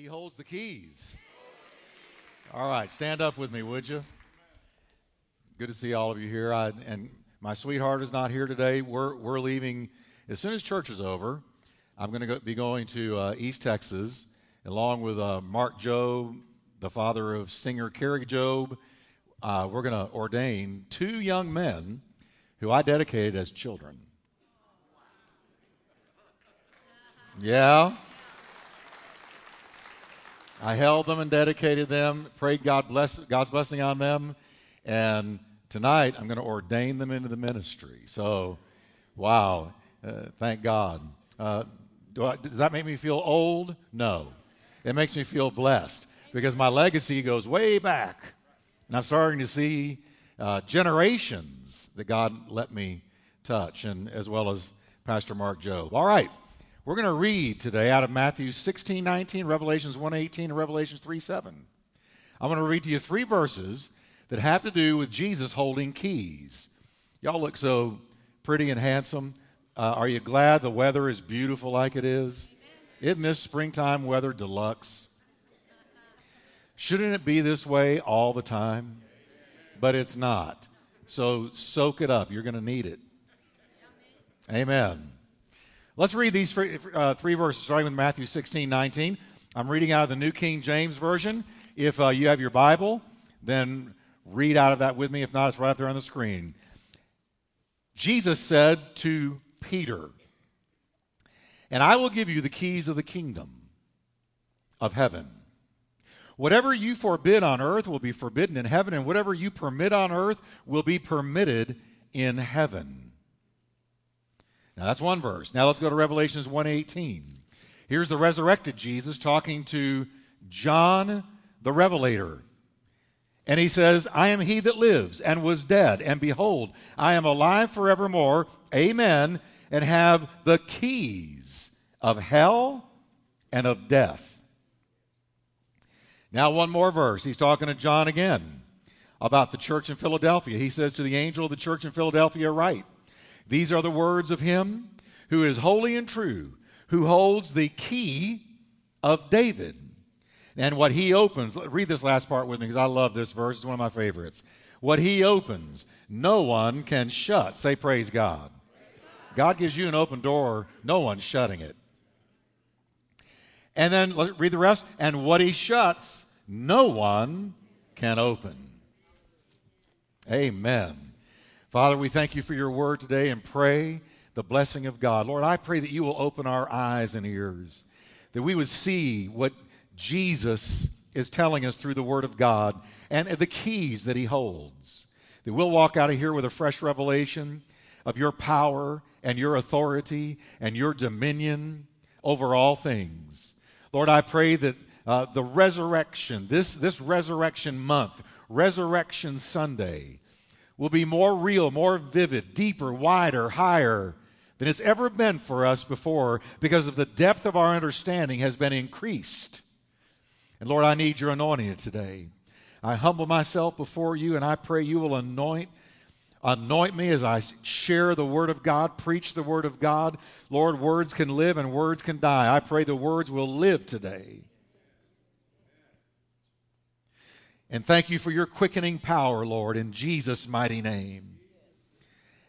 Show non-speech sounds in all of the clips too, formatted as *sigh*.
He holds the keys. All right, stand up with me, would you? Good to see all of you here. I, and my sweetheart is not here today. We're, we're leaving as soon as church is over. I'm going to be going to uh, East Texas along with uh, Mark Jobe, the father of singer Kari Jobe. Uh, we're going to ordain two young men who I dedicated as children. Yeah. I held them and dedicated them, prayed God bless, God's blessing on them, and tonight I'm going to ordain them into the ministry. So, wow, uh, thank God. Uh, do I, does that make me feel old? No. It makes me feel blessed because my legacy goes way back. And I'm starting to see uh, generations that God let me touch, and as well as Pastor Mark Jobe. All right. We're going to read today out of Matthew 16, 19, Revelations 1, 18, and Revelations 3, 7. I'm going to read to you three verses that have to do with Jesus holding keys. Y'all look so pretty and handsome. Uh, are you glad the weather is beautiful like it is? Isn't this springtime weather deluxe? Shouldn't it be this way all the time? But it's not. So soak it up. You're going to need it. Amen. Let's read these three, uh, three verses, starting with Matthew 16, 19. I'm reading out of the New King James Version. If uh, you have your Bible, then read out of that with me. If not, it's right up there on the screen. Jesus said to Peter, And I will give you the keys of the kingdom of heaven. Whatever you forbid on earth will be forbidden in heaven, and whatever you permit on earth will be permitted in heaven. Now that's one verse. Now let's go to Revelations 1:18. Here's the resurrected Jesus talking to John the Revelator. And he says, I am he that lives and was dead, and behold, I am alive forevermore. Amen. And have the keys of hell and of death. Now, one more verse. He's talking to John again about the church in Philadelphia. He says to the angel of the church in Philadelphia, Write, these are the words of him who is holy and true, who holds the key of David. And what he opens, read this last part with me because I love this verse. It's one of my favorites. What he opens, no one can shut. Say, Praise God. God gives you an open door, no one's shutting it. And then read the rest. And what he shuts, no one can open. Amen. Father, we thank you for your word today and pray the blessing of God. Lord, I pray that you will open our eyes and ears, that we would see what Jesus is telling us through the word of God and the keys that he holds. That we'll walk out of here with a fresh revelation of your power and your authority and your dominion over all things. Lord, I pray that uh, the resurrection, this, this resurrection month, Resurrection Sunday, will be more real, more vivid, deeper, wider, higher than it's ever been for us before because of the depth of our understanding has been increased. And Lord, I need your anointing today. I humble myself before you and I pray you will anoint anoint me as I share the word of God, preach the word of God. Lord, words can live and words can die. I pray the words will live today. And thank you for your quickening power, Lord, in Jesus' mighty name.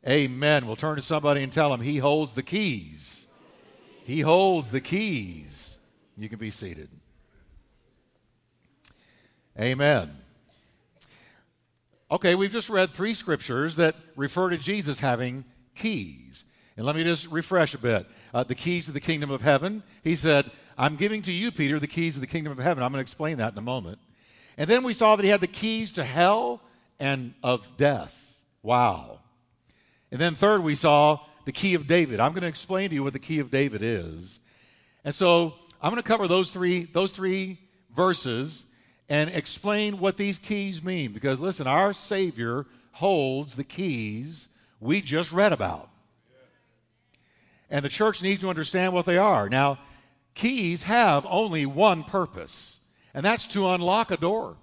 Amen. We'll turn to somebody and tell him he holds the keys. He holds the keys. You can be seated. Amen. Okay, we've just read three scriptures that refer to Jesus having keys. And let me just refresh a bit. Uh, the keys to the kingdom of heaven. He said, I'm giving to you, Peter, the keys of the kingdom of heaven. I'm going to explain that in a moment. And then we saw that he had the keys to hell and of death. Wow. And then third, we saw the key of David. I'm going to explain to you what the key of David is. And so I'm going to cover those three, those three verses and explain what these keys mean. Because listen, our Savior holds the keys we just read about. And the church needs to understand what they are. Now, keys have only one purpose and that's to unlock a door.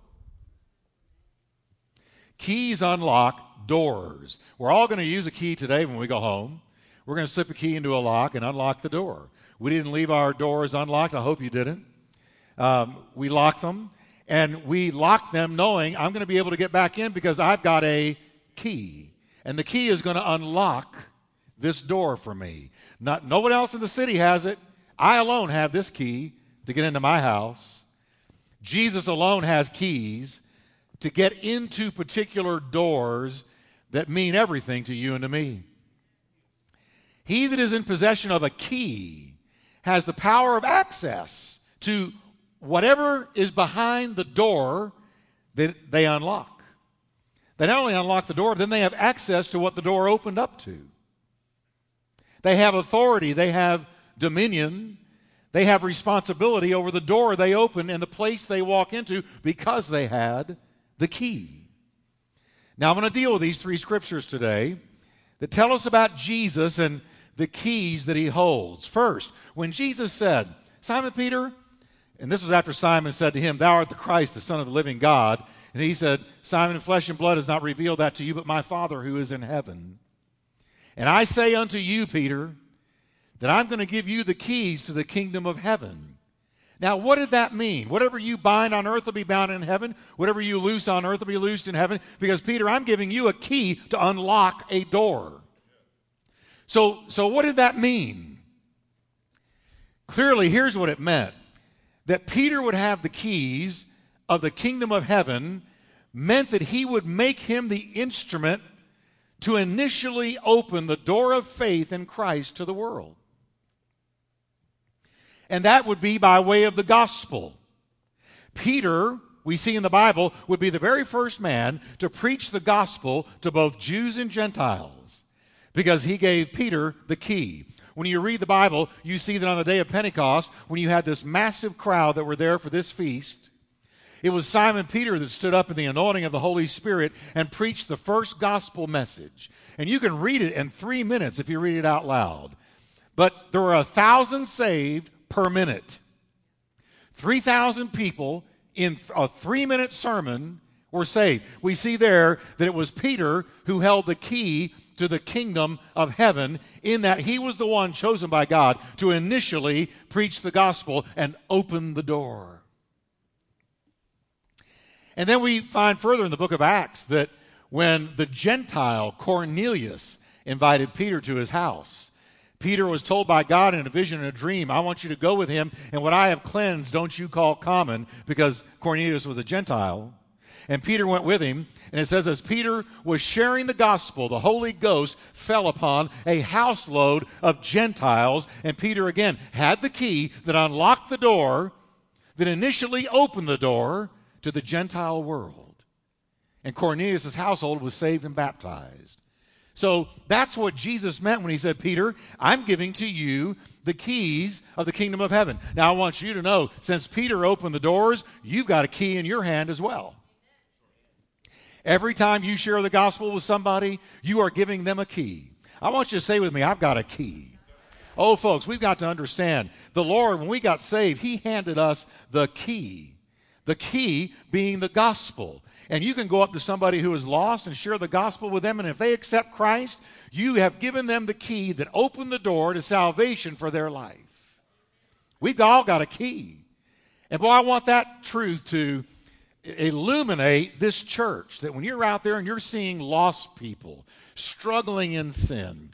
Keys unlock doors. We're all going to use a key today when we go home. We're going to slip a key into a lock and unlock the door. We didn't leave our doors unlocked. I hope you didn't. um, we lock them, and we lock them knowing I'm going to be able to get back in because I've got a key. And the key is going to unlock this door for me. Not, no one else in the city has it. I alone have this key to get into my house. Jesus alone has keys to get into particular doors that mean everything to you and to me. He that is in possession of a key has the power of access to whatever is behind the door that they unlock. They not only unlock the door, then they have access to what the door opened up to. They have authority, they have dominion, they have responsibility over the door they open and the place they walk into because they had the key. Now, I'm going to deal with these three scriptures today that tell us about Jesus and the keys that he holds. First, when Jesus said, Simon Peter, and this was after Simon said to him, Thou art the Christ, the Son of the living God. And he said, Simon, flesh and blood has not revealed that to you, but my Father who is in heaven. And I say unto you, Peter, that I'm going to give you the keys to the kingdom of heaven. Now, what did that mean? Whatever you bind on earth will be bound in heaven. Whatever you loose on earth will be loosed in heaven. Because, Peter, I'm giving you a key to unlock a door. So, so what did that mean? Clearly, here's what it meant that Peter would have the keys of the kingdom of heaven meant that he would make him the instrument to initially open the door of faith in Christ to the world. And that would be by way of the gospel. Peter, we see in the Bible, would be the very first man to preach the gospel to both Jews and Gentiles because he gave Peter the key. When you read the Bible, you see that on the day of Pentecost, when you had this massive crowd that were there for this feast, it was Simon Peter that stood up in the anointing of the Holy Spirit and preached the first gospel message. And you can read it in three minutes if you read it out loud. But there were a thousand saved per minute. 3,000 people in a three minute sermon were saved. We see there that it was Peter who held the key to the kingdom of heaven, in that he was the one chosen by God to initially preach the gospel and open the door. And then we find further in the book of Acts that when the Gentile Cornelius invited Peter to his house, Peter was told by God in a vision and a dream, I want you to go with him, and what I have cleansed, don't you call common, because Cornelius was a Gentile. And Peter went with him. And it says, as Peter was sharing the gospel, the Holy Ghost fell upon a houseload of Gentiles. And Peter again had the key that unlocked the door, that initially opened the door to the Gentile world. And Cornelius' household was saved and baptized. So that's what Jesus meant when he said, Peter, I'm giving to you the keys of the kingdom of heaven. Now, I want you to know, since Peter opened the doors, you've got a key in your hand as well. Every time you share the gospel with somebody, you are giving them a key. I want you to say with me, I've got a key. Oh, folks, we've got to understand the Lord, when we got saved, He handed us the key. The key being the gospel. And you can go up to somebody who is lost and share the gospel with them. And if they accept Christ, you have given them the key that opened the door to salvation for their life. We've all got a key. And boy, I want that truth to illuminate this church that when you're out there and you're seeing lost people struggling in sin,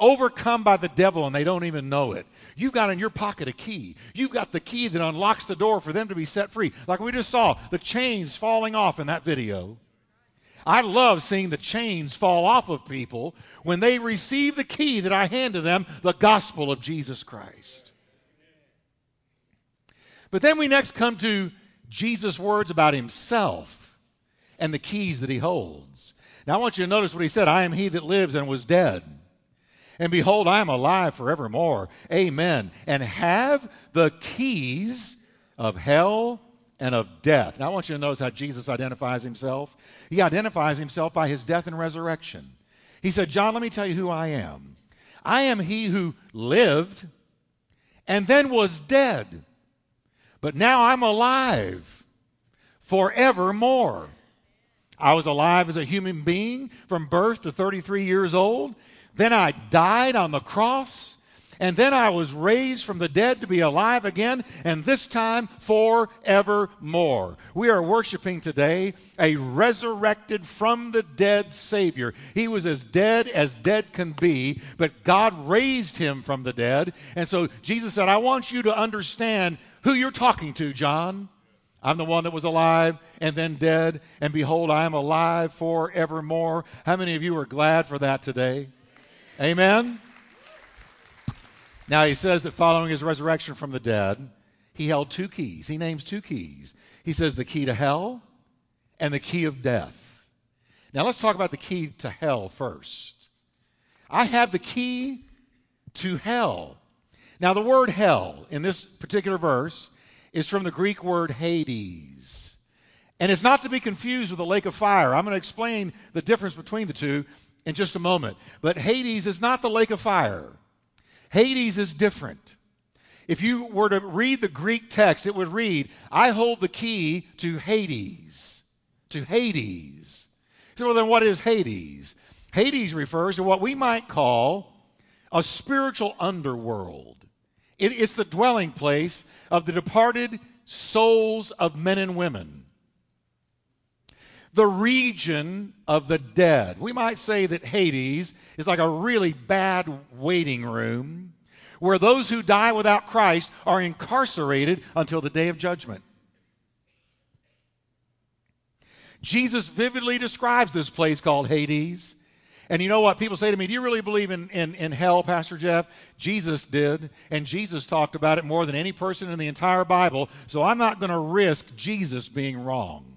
overcome by the devil and they don't even know it. You've got in your pocket a key. You've got the key that unlocks the door for them to be set free. Like we just saw, the chains falling off in that video. I love seeing the chains fall off of people when they receive the key that I hand to them, the gospel of Jesus Christ. But then we next come to Jesus' words about himself and the keys that he holds. Now, I want you to notice what he said I am he that lives and was dead. And behold, I am alive forevermore. Amen. And have the keys of hell and of death. Now, I want you to notice how Jesus identifies himself. He identifies himself by his death and resurrection. He said, John, let me tell you who I am. I am he who lived and then was dead but now I'm alive forevermore. I was alive as a human being from birth to 33 years old. Then I died on the cross. And then I was raised from the dead to be alive again, and this time forevermore. We are worshiping today a resurrected from the dead Savior. He was as dead as dead can be, but God raised him from the dead. And so Jesus said, I want you to understand who you're talking to, John. I'm the one that was alive and then dead, and behold, I am alive forevermore. How many of you are glad for that today? Amen. Now, he says that following his resurrection from the dead, he held two keys. He names two keys. He says the key to hell and the key of death. Now, let's talk about the key to hell first. I have the key to hell. Now, the word hell in this particular verse is from the Greek word Hades. And it's not to be confused with the lake of fire. I'm going to explain the difference between the two in just a moment. But Hades is not the lake of fire, Hades is different. If you were to read the Greek text, it would read, I hold the key to Hades. To Hades. So, well, then what is Hades? Hades refers to what we might call a spiritual underworld. It, it's the dwelling place of the departed souls of men and women. The region of the dead. We might say that Hades is like a really bad waiting room where those who die without Christ are incarcerated until the day of judgment. Jesus vividly describes this place called Hades and you know what? People say to me, Do you really believe in, in, in hell, Pastor Jeff? Jesus did. And Jesus talked about it more than any person in the entire Bible. So I'm not going to risk Jesus being wrong.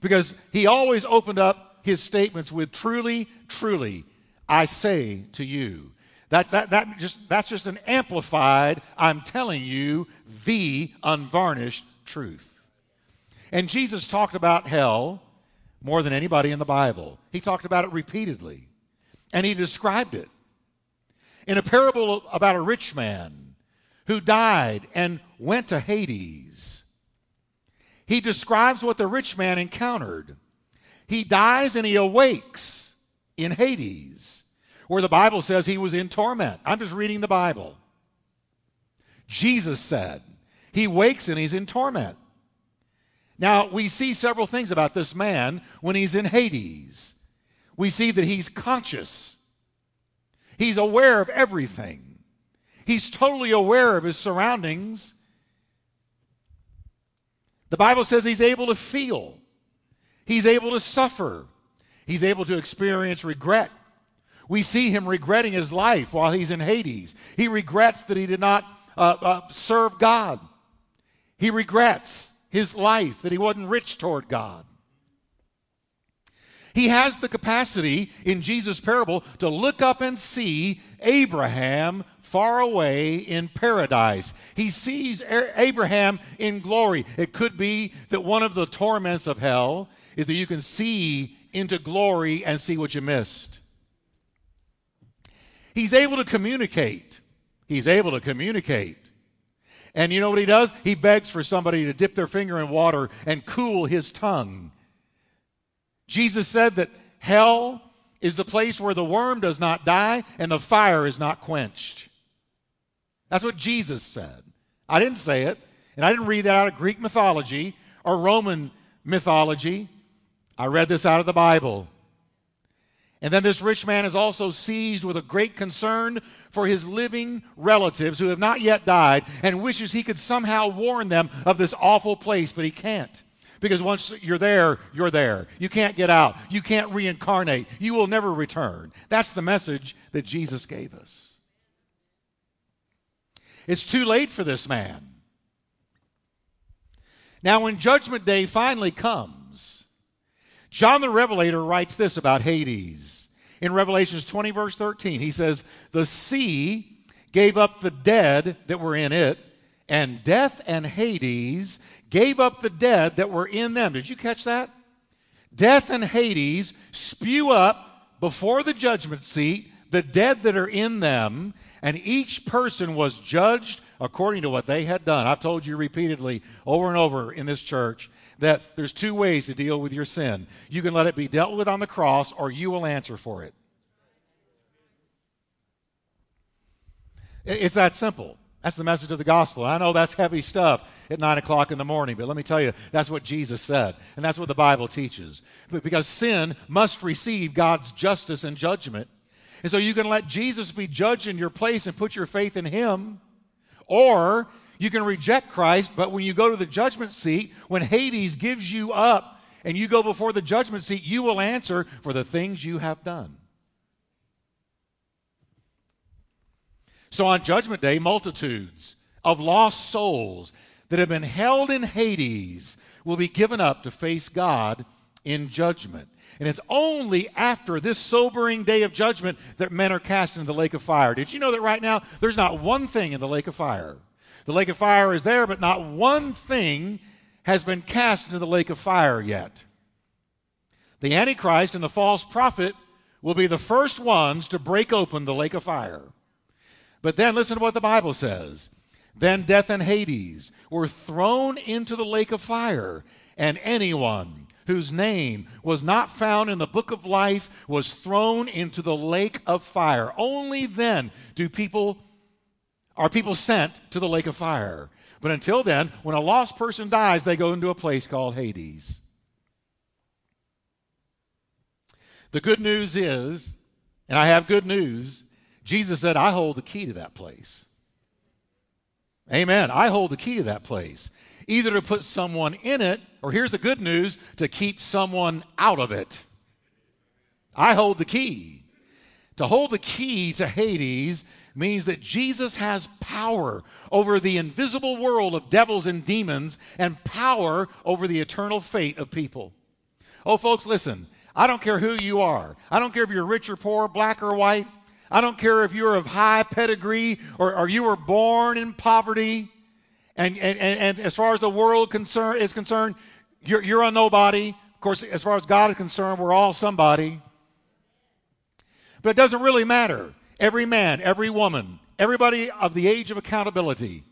Because he always opened up his statements with truly, truly, I say to you. That, that, that just, that's just an amplified, I'm telling you, the unvarnished truth. And Jesus talked about hell more than anybody in the Bible. He talked about it repeatedly, and he described it. In a parable about a rich man who died and went to Hades, he describes what the rich man encountered. He dies and he awakes in Hades, where the Bible says he was in torment. I'm just reading the Bible. Jesus said he wakes and he's in torment. Now, we see several things about this man when he's in Hades. We see that he's conscious, he's aware of everything, he's totally aware of his surroundings. The Bible says he's able to feel, he's able to suffer, he's able to experience regret. We see him regretting his life while he's in Hades. He regrets that he did not uh, uh, serve God. He regrets his life, that he wasn't rich toward God. He has the capacity in Jesus' parable to look up and see Abraham far away in paradise. He sees Abraham in glory. It could be that one of the torments of hell is that you can see into glory and see what you missed. He's able to communicate. He's able to communicate. And you know what he does? He begs for somebody to dip their finger in water and cool his tongue. Jesus said that hell is the place where the worm does not die and the fire is not quenched. That's what Jesus said. I didn't say it, and I didn't read that out of Greek mythology or Roman mythology. I read this out of the Bible. And then this rich man is also seized with a great concern for his living relatives who have not yet died and wishes he could somehow warn them of this awful place, but he can't. Because once you're there, you're there. You can't get out. You can't reincarnate. You will never return. That's the message that Jesus gave us. It's too late for this man. Now, when Judgment Day finally comes, John the Revelator writes this about Hades. In Revelations 20, verse 13, he says, The sea gave up the dead that were in it, and death and Hades gave up the dead that were in them. Did you catch that? Death and Hades spew up before the judgment seat the dead that are in them, and each person was judged according to what they had done. I've told you repeatedly over and over in this church that there's two ways to deal with your sin. You can let it be dealt with on the cross, or you will answer for it. It's that simple. That's the message of the gospel. I know that's heavy stuff at 9 o'clock in the morning, but let me tell you, that's what Jesus said, and that's what the Bible teaches. But because sin must receive God's justice and judgment. And so you can let Jesus be judge in your place and put your faith in Him, or you can reject Christ, but when you go to the judgment seat, when Hades gives you up and you go before the judgment seat, you will answer for the things you have done. So on Judgment Day, multitudes of lost souls that have been held in Hades will be given up to face God in judgment. And it's only after this sobering day of judgment that men are cast into the lake of fire. Did you know that right now there's not one thing in the lake of fire? The lake of fire is there, but not one thing has been cast into the lake of fire yet. The Antichrist and the false prophet will be the first ones to break open the lake of fire. But then listen to what the Bible says. Then death and Hades were thrown into the lake of fire, and anyone whose name was not found in the book of life was thrown into the lake of fire. Only then do people are people sent to the lake of fire. But until then, when a lost person dies, they go into a place called Hades. The good news is, and I have good news, Jesus said, I hold the key to that place. Amen. I hold the key to that place. Either to put someone in it, or here's the good news, to keep someone out of it. I hold the key. To hold the key to Hades means that Jesus has power over the invisible world of devils and demons and power over the eternal fate of people. Oh, folks, listen. I don't care who you are. I don't care if you're rich or poor, black or white. I don't care if you're of high pedigree or, or you were born in poverty. And, and, and, as far as the world concern, is concerned, you're, you're a nobody. Of course, as far as God is concerned, we're all somebody. But it doesn't really matter. Every man, every woman, everybody of the age of accountability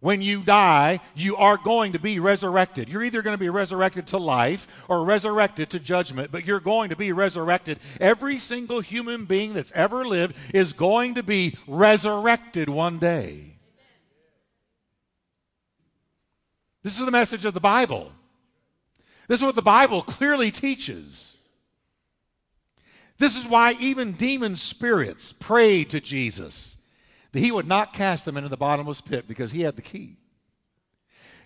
when you die, you are going to be resurrected. You're either going to be resurrected to life or resurrected to judgment, but you're going to be resurrected. Every single human being that's ever lived is going to be resurrected one day. This is the message of the Bible. This is what the Bible clearly teaches. This is why even demon spirits prayed to Jesus that he would not cast them into the bottomless pit because he had the key.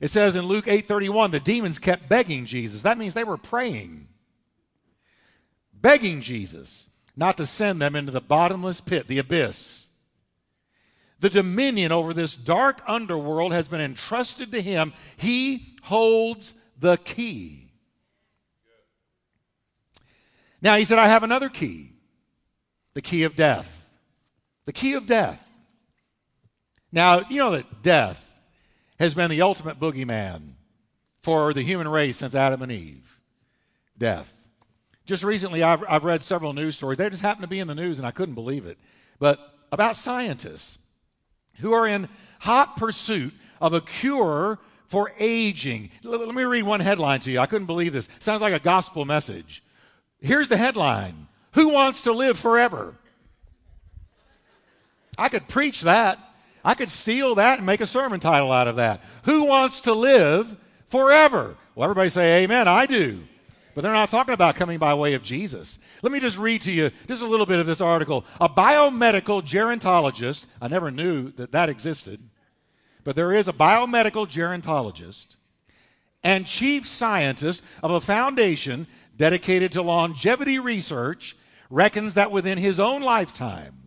It says in Luke 8:31 the demons kept begging Jesus. That means they were praying. Begging Jesus not to send them into the bottomless pit, the abyss. The dominion over this dark underworld has been entrusted to him. He holds the key. Now he said, I have another key the key of death. The key of death. Now, you know that death has been the ultimate boogeyman for the human race since Adam and Eve. Death. Just recently, I've, I've read several news stories. They just happened to be in the news, and I couldn't believe it. But about scientists who are in hot pursuit of a cure for aging. L- let me read one headline to you. I couldn't believe this. Sounds like a gospel message. Here's the headline Who wants to live forever? I could preach that. I could steal that and make a sermon title out of that. Who wants to live forever? Well, everybody say amen. I do. But they're not talking about coming by way of Jesus. Let me just read to you just a little bit of this article. A biomedical gerontologist, I never knew that that existed, but there is a biomedical gerontologist and chief scientist of a foundation dedicated to longevity research reckons that within his own lifetime,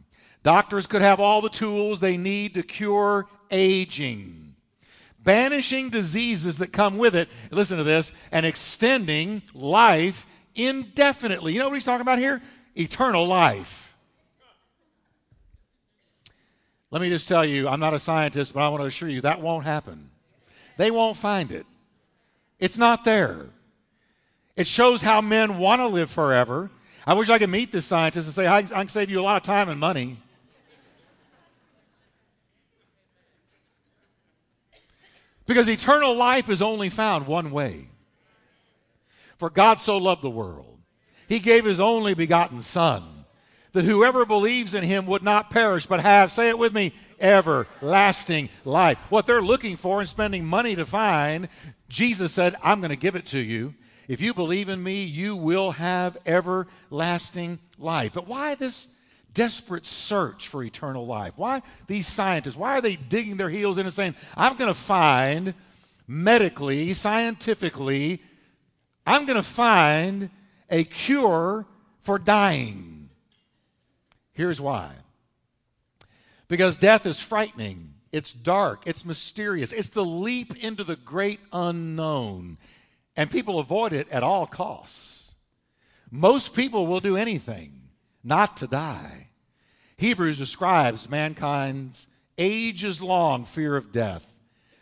Doctors could have all the tools they need to cure aging, banishing diseases that come with it. Listen to this and extending life indefinitely. You know what he's talking about here? Eternal life. Let me just tell you, I'm not a scientist, but I want to assure you that won't happen. They won't find it. It's not there. It shows how men want to live forever. I wish I could meet this scientist and say, I can save you a lot of time and money. Because eternal life is only found one way. For God so loved the world, he gave his only begotten Son, that whoever believes in him would not perish, but have, say it with me, everlasting life. What they're looking for and spending money to find, Jesus said, I'm going to give it to you. If you believe in me, you will have everlasting life. But why this desperate search for eternal life? Why these scientists? Why are they digging their heels in and saying, I'm going to find medically, scientifically, I'm going to find a cure for dying? Here's why. Because death is frightening. It's dark. It's mysterious. It's the leap into the great unknown. And people avoid it at all costs. Most people will do anything not to die. Hebrews describes mankind's ages long fear of death.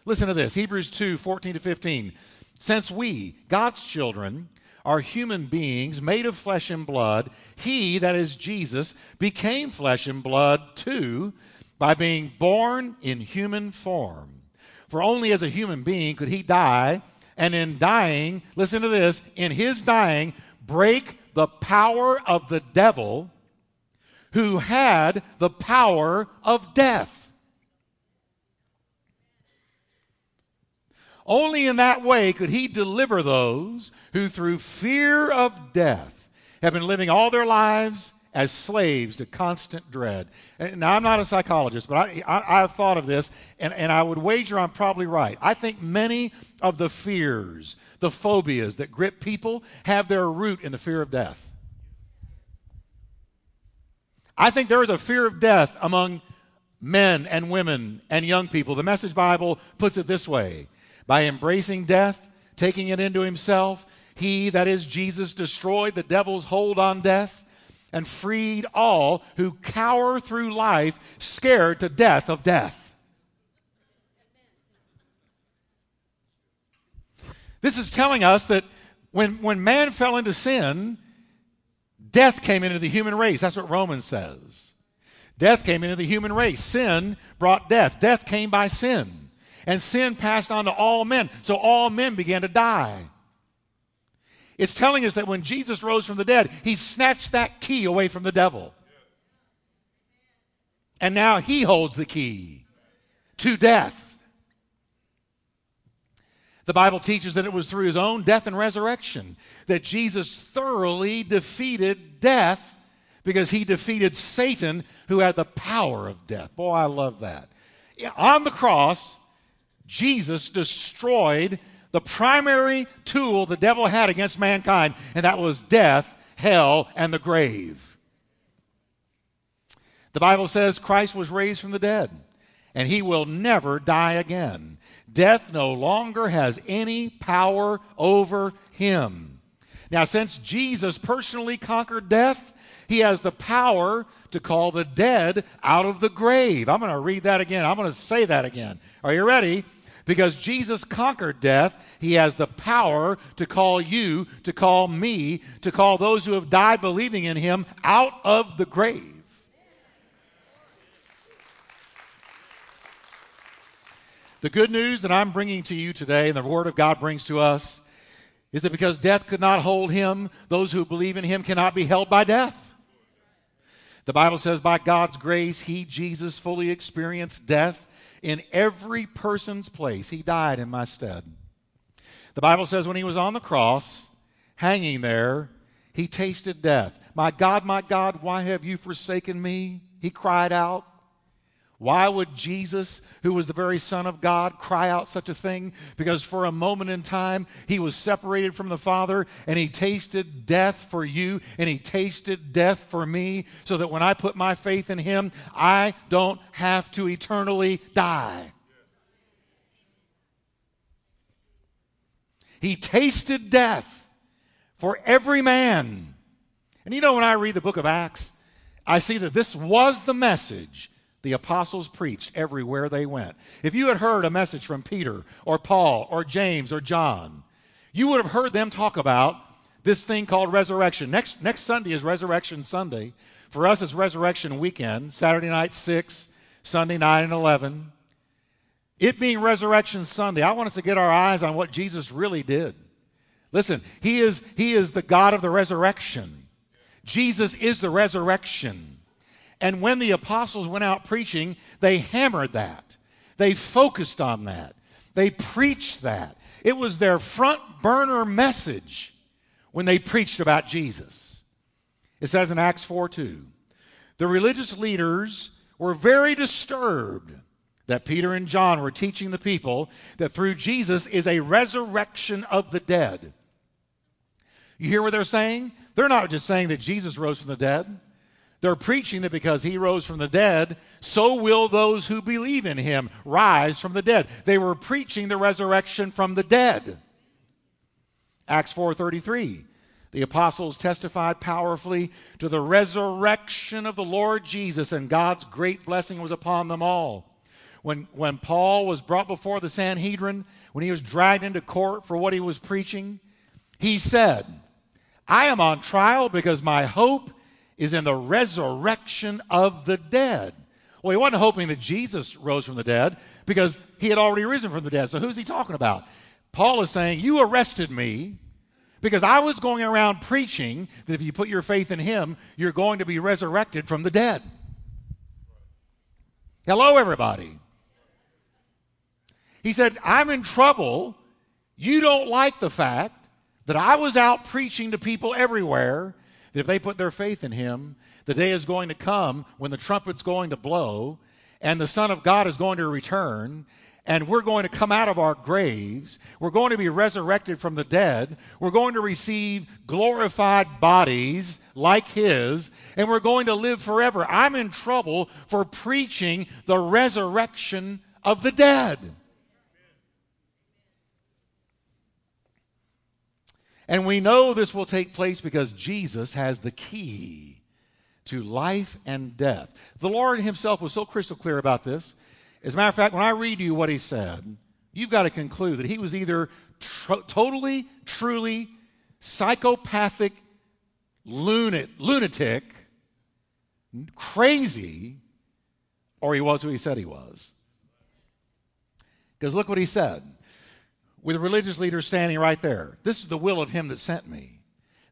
Listen to this Hebrews 2 14 to 15. Since we, God's children, are human beings made of flesh and blood, he, that is Jesus, became flesh and blood too by being born in human form. For only as a human being could he die, and in dying, listen to this, in his dying, break the power of the devil who had the power of death. Only in that way could he deliver those who, through fear of death, have been living all their lives as slaves to constant dread. Now, I'm not a psychologist, but I, I, have thought of this, and, and I would wager I'm probably right. I think many of the fears, the phobias that grip people, have their root in the fear of death. I think there is a fear of death among men and women and young people. The Message Bible puts it this way by embracing death, taking it into himself, he, that is Jesus, destroyed the devil's hold on death and freed all who cower through life scared to death of death. This is telling us that when, when man fell into sin, death came into the human race. That's what Romans says. Death came into the human race. Sin brought death. Death came by sin. And sin passed on to all men. So all men began to die. It's telling us that when Jesus rose from the dead, he snatched that key away from the devil. And now he holds the key to death. The Bible teaches that it was through his own death and resurrection that Jesus thoroughly defeated death because he defeated Satan, who had the power of death. Boy, I love that. On the cross, Jesus destroyed the primary tool the devil had against mankind, and that was death, hell, and the grave. The Bible says Christ was raised from the dead, and he will never die again. Death no longer has any power over him. Now, since Jesus personally conquered death, he has the power to call the dead out of the grave. I'm going to read that again. I'm going to say that again. Are you ready? Because Jesus conquered death, he has the power to call you, to call me, to call those who have died believing in him out of the grave. The good news that I'm bringing to you today, and the Word of God brings to us, is that because death could not hold him, those who believe in him cannot be held by death. The Bible says, by God's grace, he, Jesus, fully experienced death in every person's place. He died in my stead. The Bible says when he was on the cross, hanging there, he tasted death. My God, my God, why have you forsaken me? He cried out. Why would Jesus, who was the very Son of God, cry out such a thing? Because for a moment in time, he was separated from the Father and he tasted death for you and he tasted death for me, so that when I put my faith in him, I don't have to eternally die. He tasted death for every man. And you know, when I read the book of Acts, I see that this was the message the apostles preached everywhere they went. If you had heard a message from Peter or Paul or James or John, you would have heard them talk about this thing called resurrection. Next, next Sunday is Resurrection Sunday. For us, it's Resurrection Weekend, Saturday night 6, Sunday 9 and 11. It being Resurrection Sunday, I want us to get our eyes on what Jesus really did. Listen, he is, he is the God of the resurrection. Jesus is the resurrection. And when the apostles went out preaching, they hammered that. They focused on that. They preached that. It was their front burner message when they preached about Jesus. It says in Acts 4 2, the religious leaders were very disturbed that Peter and John were teaching the people that through Jesus is a resurrection of the dead. You hear what they're saying? They're not just saying that Jesus rose from the dead. They're preaching that because he rose from the dead, so will those who believe in him rise from the dead. They were preaching the resurrection from the dead. Acts 4:33 the apostles testified powerfully to the resurrection of the Lord Jesus, and God's great blessing was upon them all. When, when Paul was brought before the Sanhedrin, when he was dragged into court for what he was preaching, he said, I am on trial because my hope is in the resurrection of the dead. Well, he wasn't hoping that Jesus rose from the dead because he had already risen from the dead. So who's he talking about? Paul is saying, You arrested me because I was going around preaching that if you put your faith in him, you're going to be resurrected from the dead. Hello, everybody. He said, I'm in trouble. You don't like the fact that I was out preaching to people everywhere that if they put their faith in him, the day is going to come when the trumpet's going to blow and the Son of God is going to return and we're going to come out of our graves. We're going to be resurrected from the dead. We're going to receive glorified bodies like His, and we're going to live forever. I'm in trouble for preaching the resurrection of the dead. And we know this will take place because Jesus has the key to life and death. The Lord Himself was so crystal clear about this. As a matter of fact, when I read you what he said, you've got to conclude that he was either tr- totally, truly psychopathic, lunat- lunatic, crazy, or he was who he said he was. Because look what he said. With religious leaders standing right there. This is the will of him that sent me.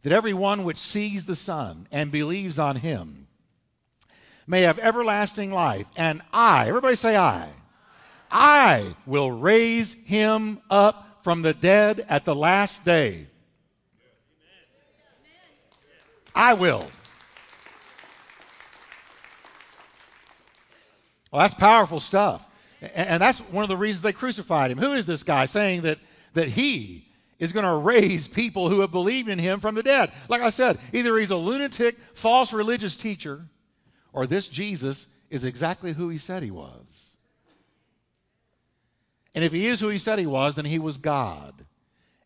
That every one which sees the Son and believes on him may have everlasting life. And I, everybody say I, I will raise him up from the dead at the last day. I will. Well, that's powerful stuff. And that's one of the reasons they crucified him. Who is this guy saying that, that he is going to raise people who have believed in him from the dead? Like I said, either he's a lunatic, false religious teacher, or this Jesus is exactly who he said he was. And if he is who he said he was, then he was God.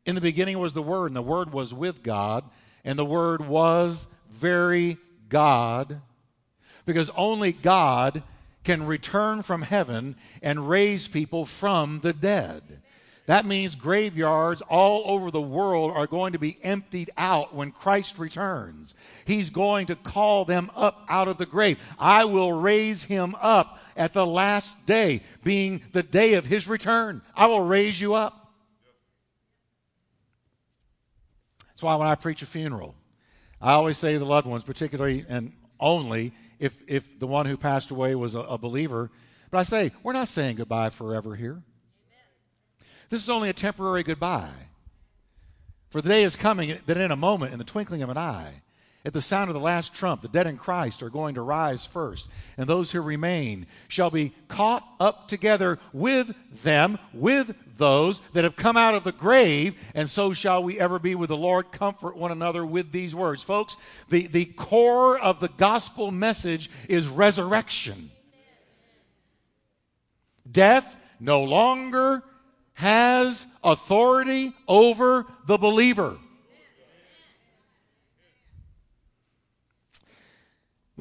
In the beginning was the Word, and the Word was with God, and the Word was very God, because only God can return from heaven and raise people from the dead. That means graveyards all over the world are going to be emptied out when Christ returns. He's going to call them up out of the grave. I will raise him up at the last day, being the day of his return. I will raise you up. That's why when I preach a funeral, I always say to the loved ones, particularly and only if, if the one who passed away was a, a believer, but I say, we're not saying goodbye forever here. This is only a temporary goodbye. For the day is coming that in a moment, in the twinkling of an eye, at the sound of the last trump, the dead in Christ are going to rise first, and those who remain shall be caught up together with them, with those that have come out of the grave, and so shall we ever be with the Lord. Comfort one another with these words. Folks, the, the core of the gospel message is resurrection. Death no longer has authority over the believer.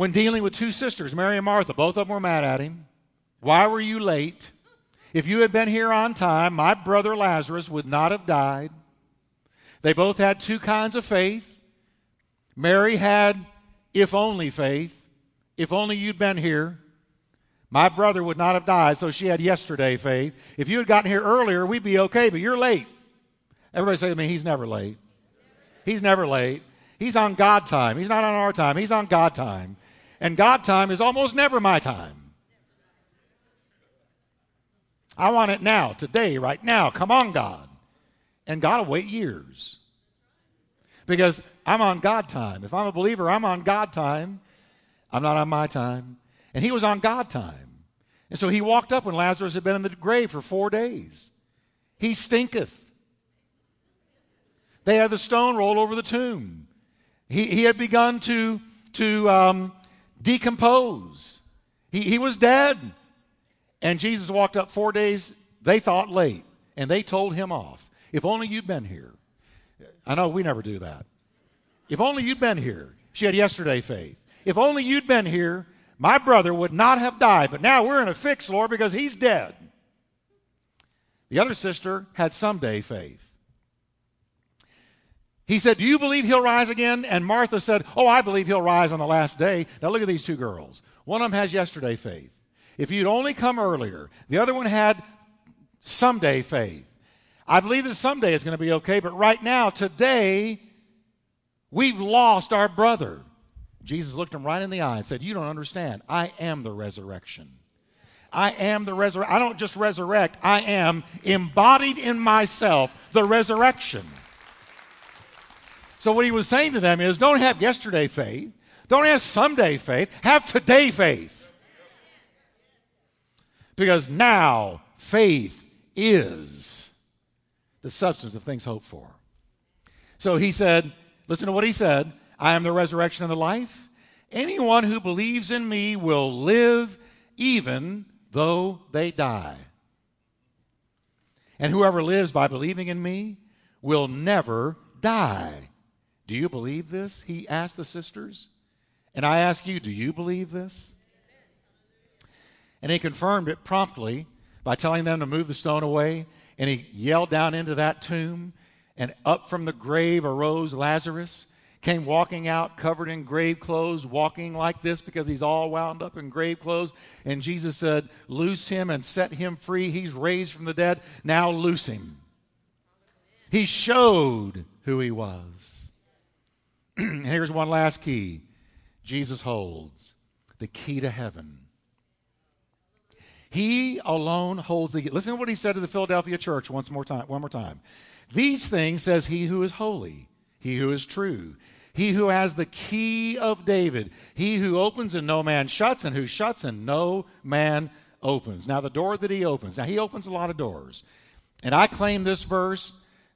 When dealing with two sisters, Mary and Martha, both of them were mad at him. Why were you late? If you had been here on time, my brother Lazarus would not have died. They both had two kinds of faith. Mary had, if only faith. If only you'd been here. My brother would not have died, so she had yesterday faith. If you had gotten here earlier, we'd be okay, but you're late. Everybody say to me, he's never late. He's never late. He's on God time. He's not on our time. He's on God time. And God time is almost never my time. I want it now, today, right now. Come on, God. And God will wait years. Because I'm on God time. If I'm a believer, I'm on God time. I'm not on my time. And he was on God time. And so he walked up when Lazarus had been in the grave for four days. He stinketh. They had the stone rolled over the tomb. He, he had begun to, to um, decompose. He, he was dead. And Jesus walked up four days, they thought late, and they told him off. If only you'd been here. I know we never do that. If only you'd been here. She had yesterday faith. If only you'd been here, my brother would not have died. But now we're in a fix, Lord, because he's dead. The other sister had someday faith. He said, Do you believe he'll rise again? And Martha said, Oh, I believe he'll rise on the last day. Now look at these two girls. One of them has yesterday faith. If you'd only come earlier, the other one had someday faith. I believe that someday it's going to be okay, but right now, today, we've lost our brother. Jesus looked him right in the eye and said, You don't understand. I am the resurrection. I am the resurrection. I don't just resurrect, I am embodied in myself the resurrection. So, what he was saying to them is don't have yesterday faith, don't have someday faith, have today faith. Because now faith is the substance of things hoped for. So he said, listen to what he said I am the resurrection and the life. Anyone who believes in me will live even though they die. And whoever lives by believing in me will never die. Do you believe this? He asked the sisters. And I ask you, do you believe this? And he confirmed it promptly by telling them to move the stone away. And he yelled down into that tomb, and up from the grave arose Lazarus, came walking out covered in grave clothes, walking like this because he's all wound up in grave clothes. And Jesus said, Loose him and set him free. He's raised from the dead. Now loose him. He showed who he was. And *clears throat* here's one last key Jesus holds the key to heaven. He alone holds the key. Listen to what he said to the Philadelphia church once more time, one more time. These things says he who is holy, he who is true, he who has the key of David, he who opens and no man shuts, and who shuts and no man opens. Now, the door that he opens, now he opens a lot of doors. And I claim this verse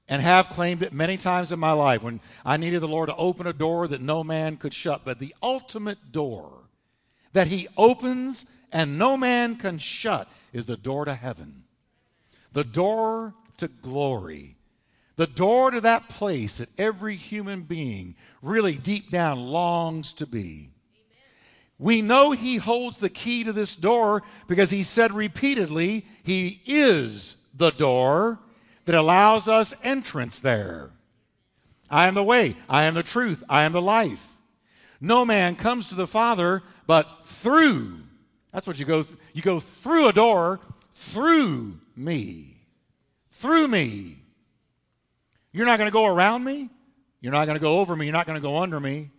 and have claimed it many times in my life when I needed the Lord to open a door that no man could shut. But the ultimate door that he opens and no man can shut is the door to heaven, the door to glory, the door to that place that every human being really deep down longs to be. We know he holds the key to this door because he said repeatedly, He is the door that allows us entrance there. I am the way, I am the truth, I am the life. No man comes to the Father but through that's what you go you go through a door through me. Through me. You're not going to go around me. You're not going to go over me. You're not going to go under me.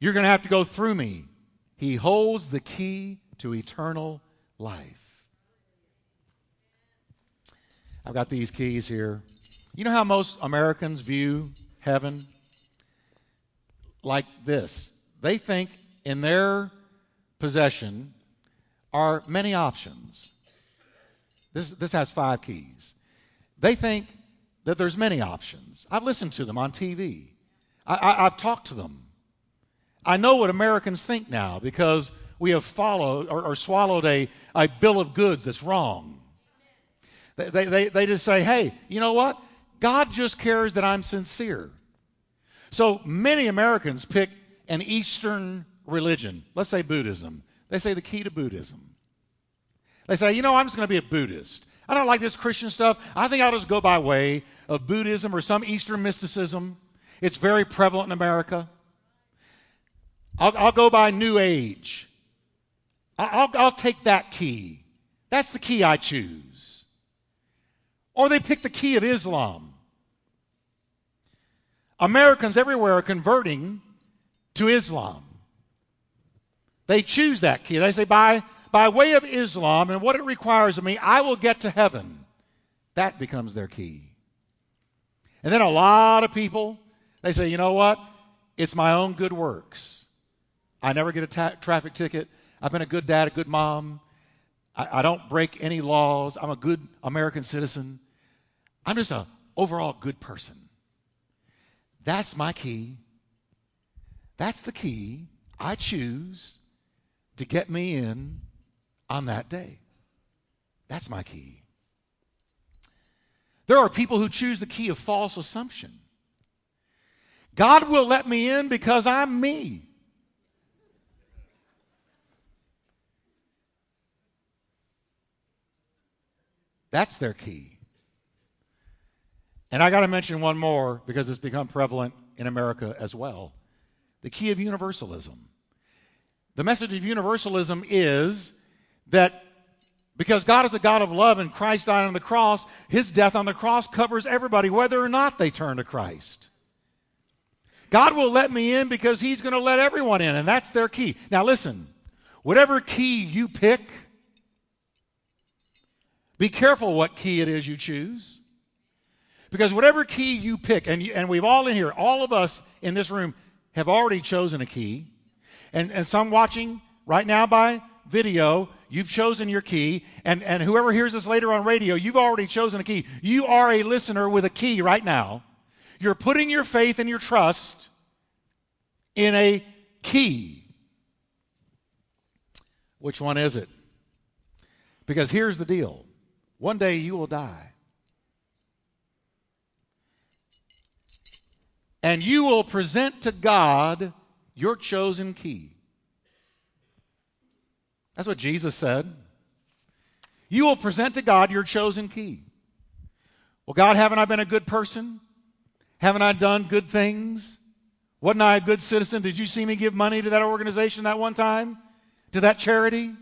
You're going to have to go through me. He holds the key to eternal life. I've got these keys here. You know how most Americans view heaven? Like this. They think in their possession are many options. This, this has five keys. They think that there's many options. I've listened to them on TV. I, have talked to them. I know what Americans think now because we have followed or, or swallowed a, a bill of goods that's wrong. They, they, they just say, hey, you know what? God just cares that I'm sincere. So many Americans pick an Eastern religion, let's say Buddhism, they say the key to Buddhism. They say, you know, I'm just going to be a Buddhist. I don't like this Christian stuff. I think I'll just go by way of Buddhism or some Eastern mysticism. It's very prevalent in America. I'll, I'll go by New Age. I'll, I'll take that key. That's the key I choose. Or they pick the key of Islam. Americans everywhere are converting to Islam. They choose that key. They say, by, by way of Islam and what it requires of me, I will get to heaven. That becomes their key. And then a lot of people, they say, you know what? It's my own good works. I never get a ta- traffic ticket. I've been a good dad, a good mom. I, I don't break any laws. I'm a good American citizen. I'm just an overall good person. That's my key. That's the key I choose to get me in on that day. That's my key. There are people who choose the key of false assumption. God will let me in because I'm me. That's their key. And I got to mention one more because it's become prevalent in America as well the key of universalism. The message of universalism is that because God is a God of love and Christ died on the cross, his death on the cross covers everybody, whether or not they turn to Christ. God will let me in because he's going to let everyone in, and that's their key. Now, listen, whatever key you pick, be careful what key it is you choose. Because whatever key you pick, and, you, and we've all in here, all of us in this room have already chosen a key. And, and some watching right now by video, you've chosen your key. And, and whoever hears this later on radio, you've already chosen a key. You are a listener with a key right now. You're putting your faith and your trust in a key. Which one is it? Because here's the deal one day you will die. And you will present to God your chosen key. That's what Jesus said. You will present to God your chosen key. Well, God, haven't I been a good person? Haven't I done good things? Wasn't I a good citizen? Did you see me give money to that organization that one time? To that charity?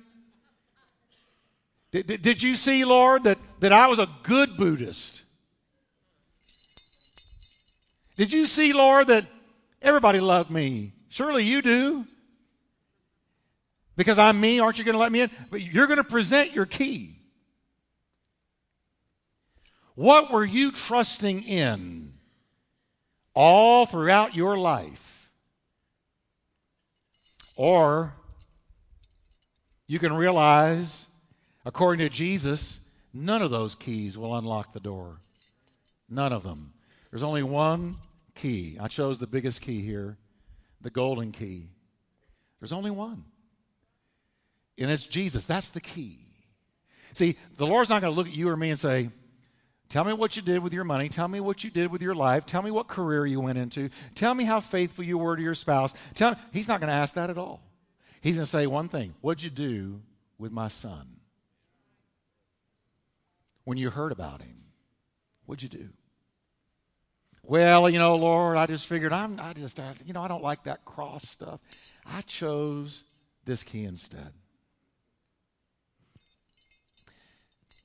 Did, did, did you see, Lord, that, that I was a good Buddhist? Did you see, Lord, that everybody loved me? Surely you do. Because I'm me, aren't you going to let me in? But you're going to present your key. What were you trusting in all throughout your life? Or you can realize, according to Jesus, none of those keys will unlock the door. None of them. There's only one key. I chose the biggest key here the golden key. There's only one. And it's Jesus. That's the key. See, the Lord's not going to look at you or me and say, Tell me what you did with your money. Tell me what you did with your life. Tell me what career you went into. Tell me how faithful you were to your spouse. Tell me. He's not going to ask that at all. He's going to say one thing What'd you do with my son? When you heard about him, what'd you do? Well, you know, Lord, I just figured I'm, I just, I, you know, I don't like that cross stuff. I chose this key instead.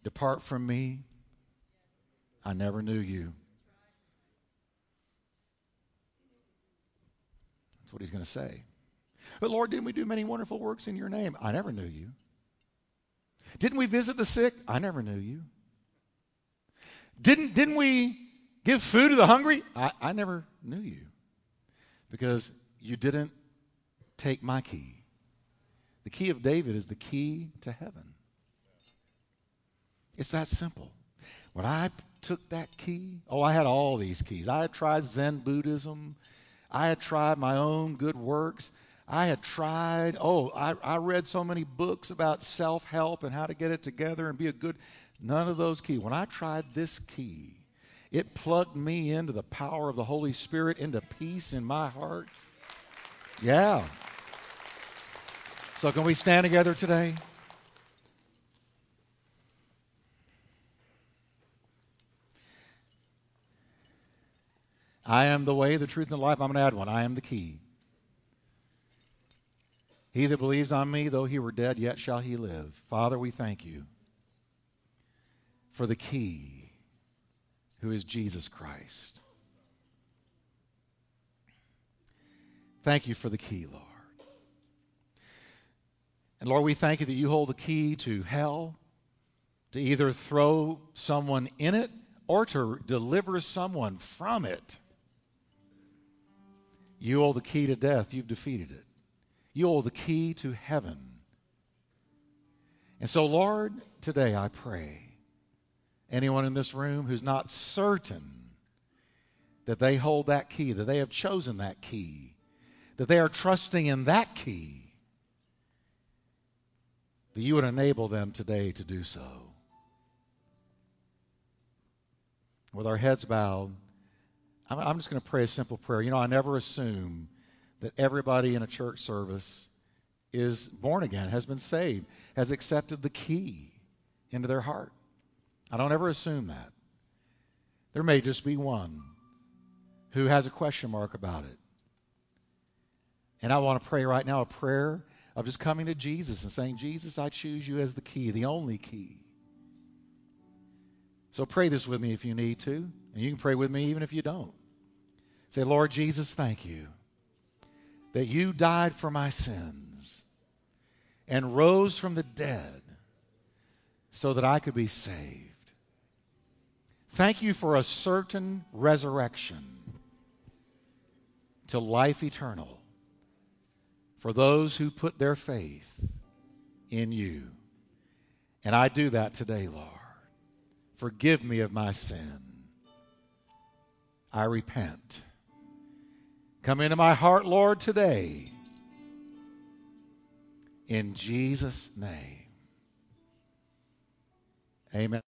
Depart from me. I never knew you. That's what he's going to say. But Lord, didn't we do many wonderful works in your name? I never knew you. Didn't we visit the sick? I never knew you. Didn't, didn't we Give food to the hungry? I, I never knew you because you didn't take my key. The key of David is the key to heaven. It's that simple. When I took that key, oh, I had all these keys. I had tried Zen Buddhism. I had tried my own good works. I had tried, oh, I, I read so many books about self help and how to get it together and be a good. None of those keys. When I tried this key, it plugged me into the power of the Holy Spirit, into peace in my heart. Yeah. So, can we stand together today? I am the way, the truth, and the life. I'm going to add one. I am the key. He that believes on me, though he were dead, yet shall he live. Father, we thank you for the key who is Jesus Christ. Thank you for the key, Lord. And Lord, we thank you that you hold the key to hell to either throw someone in it or to deliver someone from it. You hold the key to death, you've defeated it. You hold the key to heaven. And so, Lord, today I pray anyone in this room who's not certain that they hold that key, that they have chosen that key, that they are trusting in that key, that you would enable them today to do so. With our heads bowed, I'm, just going to pray a simple prayer. You know, I never assume that everybody in a church service is born again, has been saved, has accepted the key into their heart. I don't ever assume that. There may just be one who has a question mark about it. And I want to pray right now a prayer of just coming to Jesus and saying, Jesus, I choose you as the key, the only key. So pray this with me if you need to. And you can pray with me even if you don't. Say, Lord Jesus, thank you that you died for my sins and rose from the dead so that I could be saved. Thank you for a certain resurrection to life eternal for those who put their faith in you. And I do that today, Lord. Forgive me of my sin. I repent. Come into my heart, Lord, today. In Jesus' name. Amen.